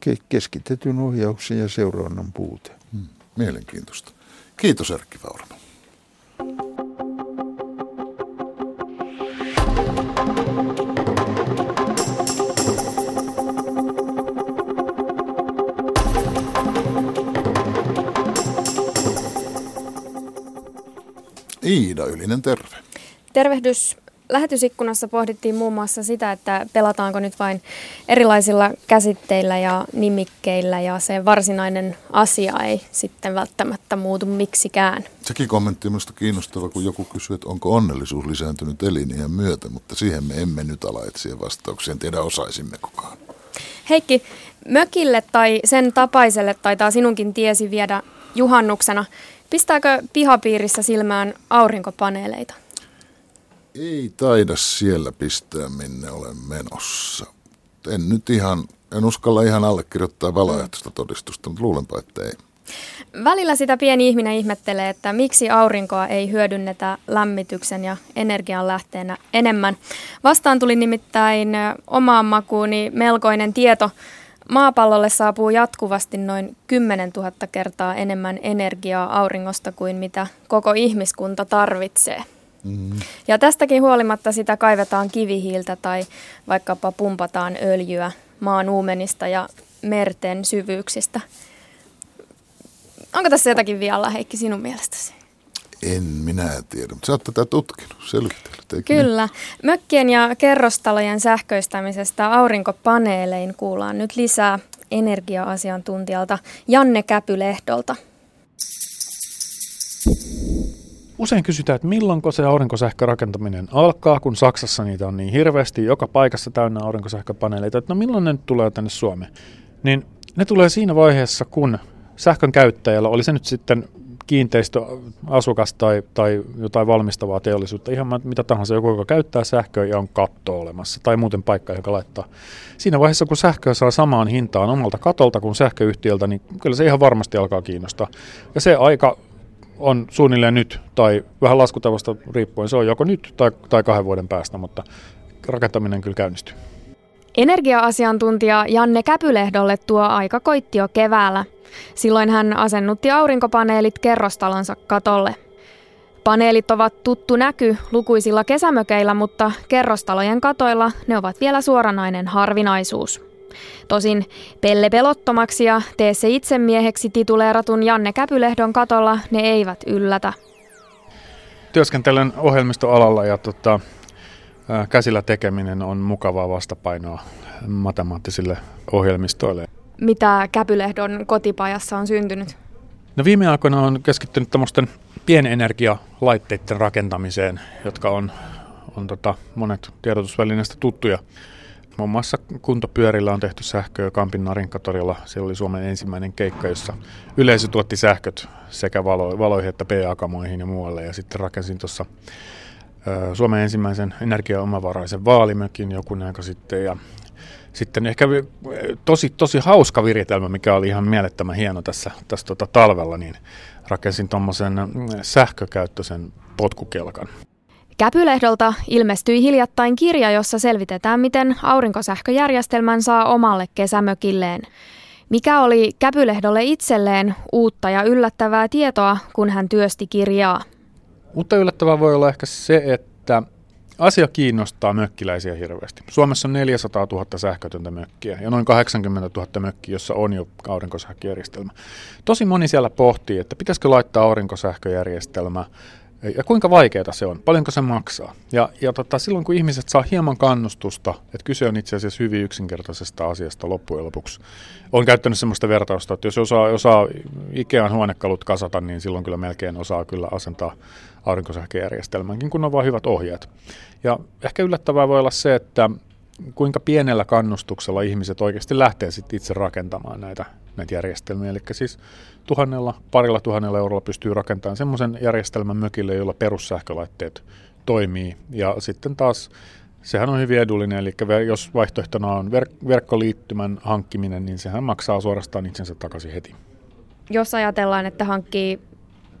Speaker 2: Ke- keskitetyn ohjauksen ja seurannan puute. Hmm.
Speaker 1: Mielenkiintoista. Kiitos Erkki Vauramo. Iida Ylinen, terve.
Speaker 3: Tervehdys. Lähetysikkunassa pohdittiin muun muassa sitä, että pelataanko nyt vain erilaisilla käsitteillä ja nimikkeillä ja se varsinainen asia ei sitten välttämättä muutu miksikään.
Speaker 1: Sekin kommentti on minusta kiinnostava, kun joku kysyy, että onko onnellisuus lisääntynyt elinien myötä, mutta siihen me emme nyt ala etsiä vastauksia. En tiedä, osaisimme kukaan.
Speaker 3: Heikki, mökille tai sen tapaiselle taitaa sinunkin tiesi viedä juhannuksena. Pistääkö pihapiirissä silmään aurinkopaneeleita?
Speaker 1: Ei taida siellä pistää, minne olen menossa. En nyt ihan, en uskalla ihan allekirjoittaa valaehtoista todistusta, mutta luulenpa, että ei.
Speaker 3: Välillä sitä pieni ihminen ihmettelee, että miksi aurinkoa ei hyödynnetä lämmityksen ja energian lähteenä enemmän. Vastaan tuli nimittäin omaan makuuni melkoinen tieto Maapallolle saapuu jatkuvasti noin 10 000 kertaa enemmän energiaa auringosta kuin mitä koko ihmiskunta tarvitsee. Mm-hmm. Ja tästäkin huolimatta sitä kaivetaan kivihiiltä tai vaikkapa pumpataan öljyä maan uumenista ja merten syvyyksistä. Onko tässä jotakin vielä, Heikki, sinun mielestäsi?
Speaker 1: En minä tiedä, mutta sä oot tätä tutkinut, selvitellyt.
Speaker 3: Kyllä. Niin? Mökkien ja kerrostalojen sähköistämisestä aurinkopaneelein kuullaan nyt lisää energia-asiantuntijalta Janne Käpylehdolta.
Speaker 4: Usein kysytään, että milloinko se aurinkosähkörakentaminen alkaa, kun Saksassa niitä on niin hirveästi, joka paikassa täynnä aurinkosähköpaneeleita, että no milloin ne nyt tulee tänne Suomeen. Niin ne tulee siinä vaiheessa, kun sähkön käyttäjällä, oli se nyt sitten kiinteistöasukas tai, tai jotain valmistavaa teollisuutta, ihan mitä tahansa, joku, joka käyttää sähköä ja on katto olemassa, tai muuten paikka, joka laittaa. Siinä vaiheessa, kun sähköä saa samaan hintaan omalta katolta kuin sähköyhtiöltä, niin kyllä se ihan varmasti alkaa kiinnostaa. Ja se aika on suunnilleen nyt, tai vähän laskutavasta riippuen, se on joko nyt tai, tai kahden vuoden päästä, mutta rakentaminen kyllä käynnistyy.
Speaker 3: Energia-asiantuntija Janne Käpylehdolle tuo aika koitti jo keväällä. Silloin hän asennutti aurinkopaneelit kerrostalonsa katolle. Paneelit ovat tuttu näky lukuisilla kesämökeillä, mutta kerrostalojen katoilla ne ovat vielä suoranainen harvinaisuus. Tosin Pelle pelottomaksi ja tee se itsemieheksi tituleeratun Janne Käpylehdon katolla ne eivät yllätä.
Speaker 4: Työskentelen ohjelmistoalalla ja tota, käsillä tekeminen on mukavaa vastapainoa matemaattisille ohjelmistoille.
Speaker 3: Mitä Käpylehdon kotipajassa on syntynyt?
Speaker 4: No viime aikoina on keskittynyt tämmöisten pienenergialaitteiden rakentamiseen, jotka on, on tota, monet tiedotusvälineistä tuttuja. Muun muassa kuntopyörillä on tehty sähköä Kampin Narinkatorilla. Se oli Suomen ensimmäinen keikka, jossa yleisö tuotti sähköt sekä valo, valoihin että PA-kamoihin ja muualle. Ja sitten rakensin tuossa Suomen ensimmäisen energiaomavaraisen vaalimökin joku aika sitten. Ja sitten ehkä tosi, tosi hauska viritelmä, mikä oli ihan mielettömän hieno tässä, tässä tota talvella, niin rakensin tuommoisen sähkökäyttöisen potkukelkan.
Speaker 3: Käpylehdolta ilmestyi hiljattain kirja, jossa selvitetään, miten aurinkosähköjärjestelmän saa omalle kesämökilleen. Mikä oli Käpylehdolle itselleen uutta ja yllättävää tietoa, kun hän työsti kirjaa?
Speaker 4: Mutta yllättävää voi olla ehkä se, että asia kiinnostaa mökkiläisiä hirveästi. Suomessa on 400 000 sähkötöntä mökkiä ja noin 80 000 mökkiä, jossa on jo aurinkosähköjärjestelmä. Tosi moni siellä pohtii, että pitäisikö laittaa aurinkosähköjärjestelmä ja kuinka vaikeaa se on, paljonko se maksaa. Ja, ja tota, silloin kun ihmiset saa hieman kannustusta, että kyse on itse asiassa hyvin yksinkertaisesta asiasta loppujen lopuksi. Olen käyttänyt sellaista vertausta, että jos osaa, osaa Ikean huonekalut kasata, niin silloin kyllä melkein osaa kyllä asentaa aurinkosähköjärjestelmänkin, kun on vain hyvät ohjeet. Ja ehkä yllättävää voi olla se, että kuinka pienellä kannustuksella ihmiset oikeasti lähtee sitten itse rakentamaan näitä, näitä järjestelmiä. Eli siis tuhannella, parilla tuhannella eurolla pystyy rakentamaan semmoisen järjestelmän mökille, jolla perussähkölaitteet toimii. Ja sitten taas sehän on hyvin edullinen, eli jos vaihtoehtona on verk- verkkoliittymän hankkiminen, niin sehän maksaa suorastaan itsensä takaisin heti.
Speaker 3: Jos ajatellaan, että hankkii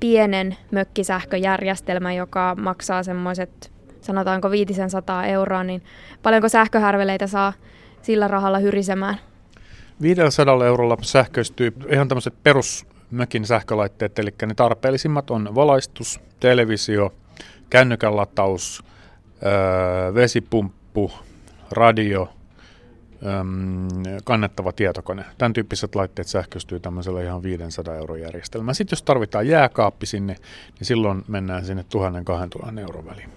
Speaker 3: pienen mökkisähköjärjestelmän, joka maksaa semmoiset, sanotaanko 500 euroa, niin paljonko sähköhärveleitä saa sillä rahalla hyrisemään?
Speaker 4: 500 eurolla sähköistyy ihan tämmöiset perusmökin sähkölaitteet, eli ne tarpeellisimmat on valaistus, televisio, kännykän lataus, öö, vesipumppu, radio, kannettava tietokone. Tämän tyyppiset laitteet sähköistyy tämmöisellä ihan 500 euron järjestelmällä. Sitten jos tarvitaan jääkaappi sinne, niin silloin mennään sinne 1000-2000 euron väliin.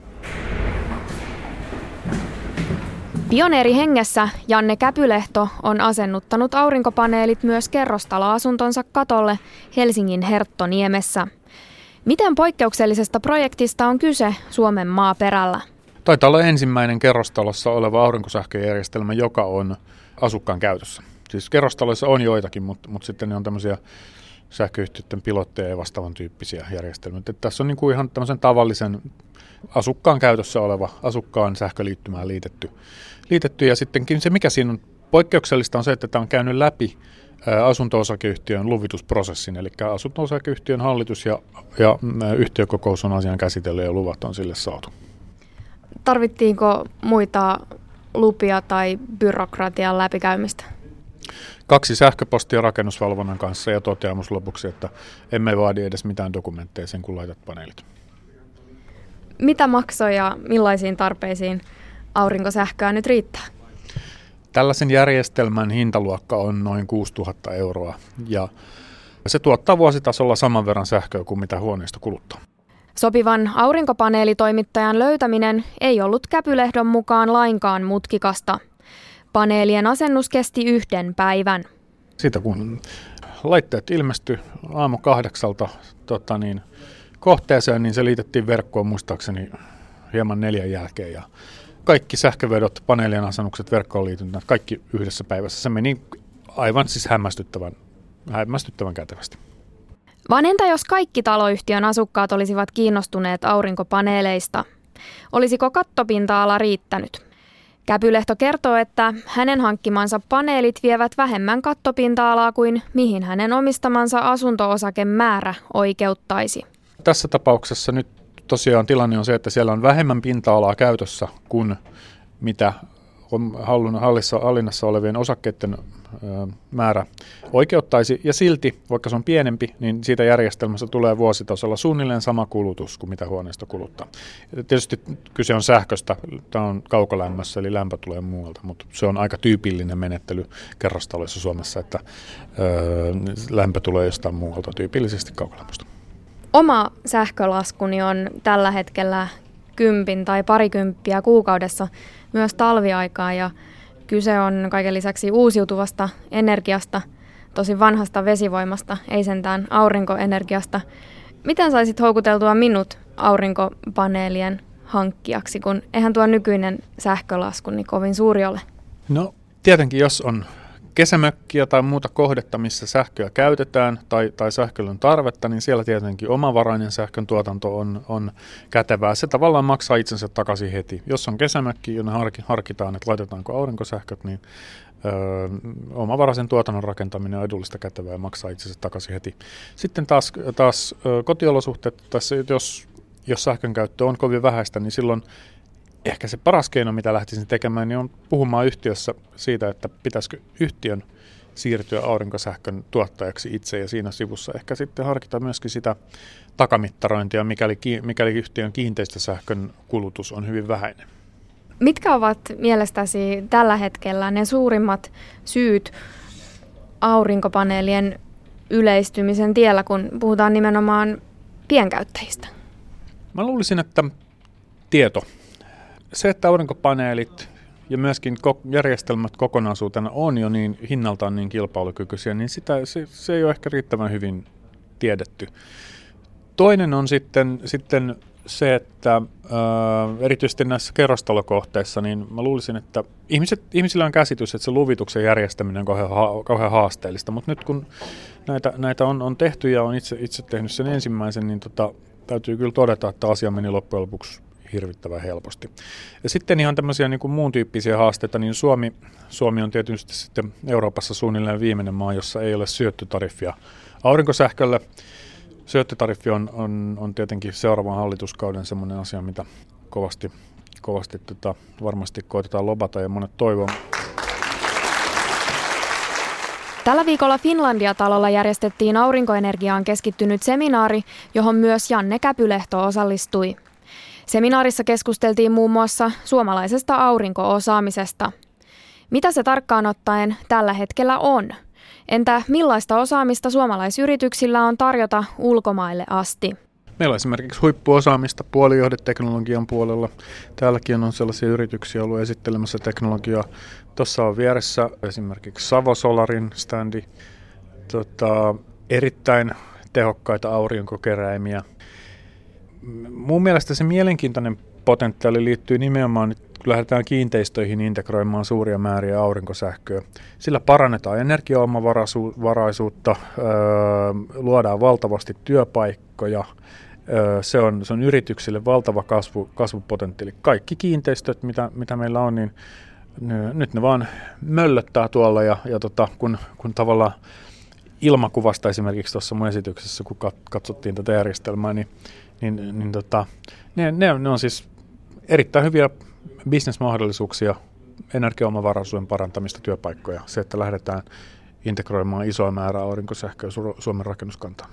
Speaker 3: Pioneeri hengessä Janne Käpylehto on asennuttanut aurinkopaneelit myös kerrostaloasuntonsa katolle Helsingin Herttoniemessä. Miten poikkeuksellisesta projektista on kyse Suomen maaperällä?
Speaker 4: Taitaa olla ensimmäinen kerrostalossa oleva aurinkosähköjärjestelmä, joka on asukkaan käytössä. Siis kerrostaloissa on joitakin, mutta, mutta sitten ne on tämmöisiä sähköyhtiöiden pilotteja ja vastaavan tyyppisiä järjestelmiä. Tässä on niin kuin ihan tämmöisen tavallisen asukkaan käytössä oleva asukkaan sähköliittymään liitetty, liitetty. Ja sittenkin se, mikä siinä on poikkeuksellista, on se, että tämä on käynyt läpi asunto-osakeyhtiön luvitusprosessin, eli asunto-osakeyhtiön hallitus ja, ja yhtiökokous on asian käsitellyt ja luvat on sille saatu.
Speaker 3: Tarvittiinko muita lupia tai byrokratian läpikäymistä?
Speaker 4: Kaksi sähköpostia rakennusvalvonnan kanssa ja toteamus lopuksi, että emme vaadi edes mitään dokumentteja sen, kun laitat paneelit.
Speaker 3: Mitä maksoi ja millaisiin tarpeisiin aurinkosähköä nyt riittää?
Speaker 4: Tällaisen järjestelmän hintaluokka on noin 6000 euroa ja se tuottaa vuositasolla saman verran sähköä kuin mitä huoneisto kuluttaa.
Speaker 3: Sopivan aurinkopaneelitoimittajan löytäminen ei ollut Käpylehdon mukaan lainkaan mutkikasta. Paneelien asennus kesti yhden päivän.
Speaker 4: Siitä kun laitteet ilmestyi aamu kahdeksalta tota niin, kohteeseen, niin se liitettiin verkkoon muistaakseni hieman neljän jälkeen. Ja kaikki sähkövedot, paneelien asennukset, verkkoon liityntät, kaikki yhdessä päivässä. Se meni aivan siis hämmästyttävän, hämmästyttävän kätevästi.
Speaker 3: Vaan entä jos kaikki taloyhtiön asukkaat olisivat kiinnostuneet aurinkopaneeleista? Olisiko kattopinta-ala riittänyt? Käpylehto kertoo, että hänen hankkimansa paneelit vievät vähemmän kattopinta-alaa kuin mihin hänen omistamansa asunto-osakemäärä oikeuttaisi.
Speaker 4: Tässä tapauksessa nyt tosiaan tilanne on se, että siellä on vähemmän pinta-alaa käytössä kuin mitä hallissa, hallinnassa olevien osakkeiden määrä oikeuttaisi, ja silti, vaikka se on pienempi, niin siitä järjestelmästä tulee vuositasolla suunnilleen sama kulutus kuin mitä huoneisto kuluttaa. Tietysti kyse on sähköstä, tämä on kaukolämmössä, eli lämpö tulee muualta, mutta se on aika tyypillinen menettely kerrostaloissa Suomessa, että ö, lämpö tulee jostain muualta, tyypillisesti kaukolämmöstä.
Speaker 3: Oma sähkölaskuni on tällä hetkellä kympin tai parikymppiä kuukaudessa myös talviaikaa ja kyse on kaiken lisäksi uusiutuvasta energiasta, tosi vanhasta vesivoimasta, ei sentään aurinkoenergiasta. Miten saisit houkuteltua minut aurinkopaneelien hankkijaksi, kun eihän tuo nykyinen sähkölasku niin kovin suuri ole?
Speaker 4: No tietenkin, jos on kesämökkiä tai muuta kohdetta, missä sähköä käytetään tai, tai sähköllä on tarvetta, niin siellä tietenkin omavarainen sähkön tuotanto on, on kätevää. Se tavallaan maksaa itsensä takaisin heti. Jos on kesämökki, jonne harkitaan, että laitetaanko aurinkosähköt, niin ö, omavaraisen tuotannon rakentaminen on edullista kätevää ja maksaa itsensä takaisin heti. Sitten taas, taas ö, kotiolosuhteet, tässä, jos, jos sähkön käyttö on kovin vähäistä, niin silloin ehkä se paras keino, mitä lähtisin tekemään, niin on puhumaan yhtiössä siitä, että pitäisikö yhtiön siirtyä aurinkosähkön tuottajaksi itse ja siinä sivussa ehkä sitten harkita myöskin sitä takamittarointia, mikäli, mikäli yhtiön kiinteistösähkön kulutus on hyvin vähäinen.
Speaker 3: Mitkä ovat mielestäsi tällä hetkellä ne suurimmat syyt aurinkopaneelien yleistymisen tiellä, kun puhutaan nimenomaan pienkäyttäjistä?
Speaker 4: Mä luulisin, että tieto se, että aurinkopaneelit ja myöskin järjestelmät kokonaisuutena on jo niin hinnaltaan niin kilpailukykyisiä, niin sitä, se, se ei ole ehkä riittävän hyvin tiedetty. Toinen on sitten, sitten se, että ää, erityisesti näissä kerrostalokohteissa, niin mä luulisin, että ihmiset, ihmisillä on käsitys, että se luvituksen järjestäminen on kauhean, ha, kauhean haasteellista, mutta nyt kun näitä, näitä on, on tehty ja on itse, itse tehnyt sen ensimmäisen, niin tota, täytyy kyllä todeta, että asia meni loppujen lopuksi hirvittävän helposti. Ja sitten ihan tämmöisiä niin kuin muun tyyppisiä haasteita, niin Suomi, Suomi on tietysti sitten Euroopassa suunnilleen viimeinen maa, jossa ei ole syöttötariffia aurinkosähkölle. Syöttötariffi on, on, on tietenkin seuraavan hallituskauden semmoinen asia, mitä kovasti, kovasti tota, varmasti koitetaan lobata ja monet toivoo.
Speaker 3: Tällä viikolla Finlandia-talolla järjestettiin aurinkoenergiaan keskittynyt seminaari, johon myös Janne Käpylehto osallistui. Seminaarissa keskusteltiin muun muassa suomalaisesta aurinkoosaamisesta. Mitä se tarkkaan ottaen tällä hetkellä on? Entä millaista osaamista suomalaisyrityksillä on tarjota ulkomaille asti?
Speaker 4: Meillä on esimerkiksi huippuosaamista puolijohdeteknologian puolella. Täälläkin on sellaisia yrityksiä ollut esittelemässä teknologiaa. Tuossa on vieressä esimerkiksi Savo Solarin standi. Tota, erittäin tehokkaita aurinkokeräimiä. Mun mielestä se mielenkiintoinen potentiaali liittyy nimenomaan nyt kun lähdetään kiinteistöihin integroimaan suuria määriä aurinkosähköä. Sillä parannetaan energiaomavaraisuutta, luodaan valtavasti työpaikkoja, se on, se on yrityksille valtava kasvu, kasvupotentiaali. Kaikki kiinteistöt, mitä, mitä meillä on, niin ne, nyt ne vaan möllöttää tuolla ja, ja tota, kun, kun tavallaan ilmakuvasta esimerkiksi tuossa mun esityksessä, kun katsottiin tätä järjestelmää, niin, niin, niin tota, ne, ne, ne on siis erittäin hyviä bisnesmahdollisuuksia, energiaomavaraisuuden parantamista, työpaikkoja, se, että lähdetään integroimaan isoa määrää aurinkosähköä Suomen rakennuskantaan.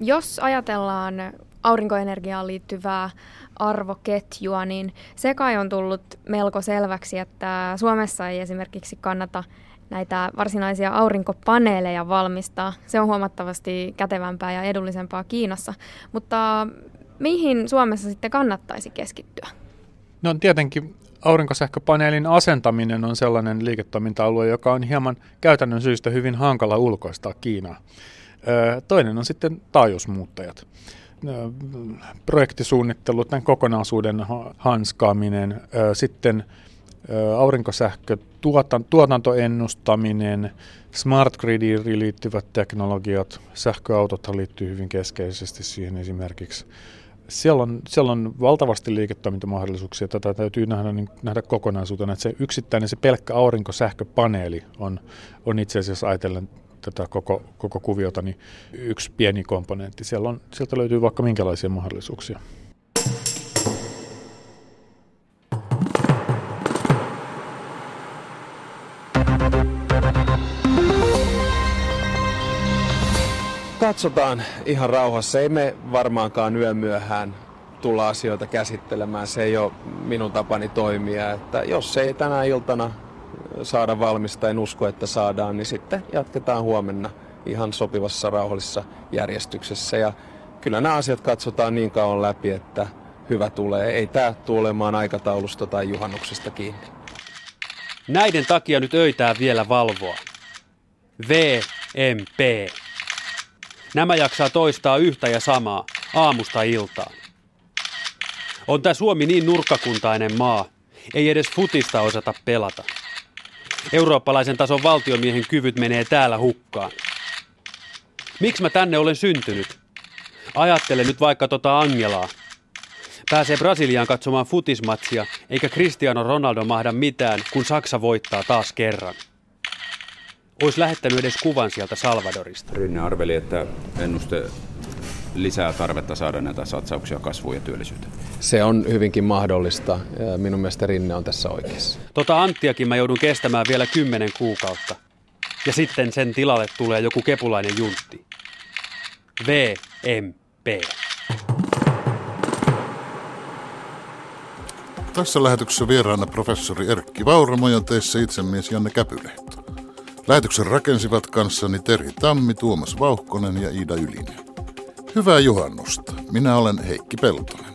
Speaker 3: Jos ajatellaan aurinkoenergiaan liittyvää arvoketjua, niin se kai on tullut melko selväksi, että Suomessa ei esimerkiksi kannata näitä varsinaisia aurinkopaneeleja valmistaa. Se on huomattavasti kätevämpää ja edullisempaa Kiinassa. Mutta mihin Suomessa sitten kannattaisi keskittyä?
Speaker 4: No tietenkin aurinkosähköpaneelin asentaminen on sellainen liiketoiminta-alue, joka on hieman käytännön syystä hyvin hankala ulkoistaa Kiinaa. Toinen on sitten taajuusmuuttajat. Projektisuunnittelu, tämän kokonaisuuden hanskaaminen, sitten aurinkosähkö, tuotantoennustaminen, smart gridiin liittyvät teknologiat, sähköautot liittyy hyvin keskeisesti siihen esimerkiksi siellä on, siellä on valtavasti liiketoimintamahdollisuuksia. Tätä täytyy nähdä, niin, nähdä kokonaisuutena. Että se yksittäinen, se pelkkä aurinkosähköpaneeli on, on itse asiassa ajatellen tätä koko, koko kuviota niin yksi pieni komponentti. Siellä on, sieltä löytyy vaikka minkälaisia mahdollisuuksia.
Speaker 5: Katsotaan ihan rauhassa. Ei me varmaankaan yömyöhään tulla asioita käsittelemään. Se ei ole minun tapani toimia. Että jos ei tänä iltana saada valmista, en usko, että saadaan, niin sitten jatketaan huomenna ihan sopivassa rauhallisessa järjestyksessä. Ja kyllä nämä asiat katsotaan niin kauan läpi, että hyvä tulee. Ei tämä tule olemaan aikataulusta tai juhannuksesta kiinni.
Speaker 6: Näiden takia nyt öitää vielä valvoa. VMP. Nämä jaksaa toistaa yhtä ja samaa, aamusta iltaan. On tämä Suomi niin nurkkakuntainen maa, ei edes futista osata pelata. Eurooppalaisen tason valtiomiehen kyvyt menee täällä hukkaan. Miksi mä tänne olen syntynyt? Ajattele nyt vaikka tota Angelaa. Pääsee Brasiliaan katsomaan futismatsia, eikä Cristiano Ronaldo mahda mitään, kun Saksa voittaa taas kerran olisi lähettänyt edes kuvan sieltä Salvadorista.
Speaker 7: Rinne arveli, että ennuste lisää tarvetta saada näitä satsauksia kasvuun ja työllisyyteen.
Speaker 5: Se on hyvinkin mahdollista. Minun mielestä Rinne on tässä oikeassa.
Speaker 6: Tota Anttiakin mä joudun kestämään vielä kymmenen kuukautta. Ja sitten sen tilalle tulee joku kepulainen juntti. VMP.
Speaker 1: Tässä lähetyksessä vieraana professori Erkki Vauramo ja teissä itsemies Janne Käpylehto. Lähetyksen rakensivat kanssani Terhi Tammi, Tuomas Vauhkonen ja Iida Ylinen. Hyvää juhannusta. Minä olen Heikki Peltonen.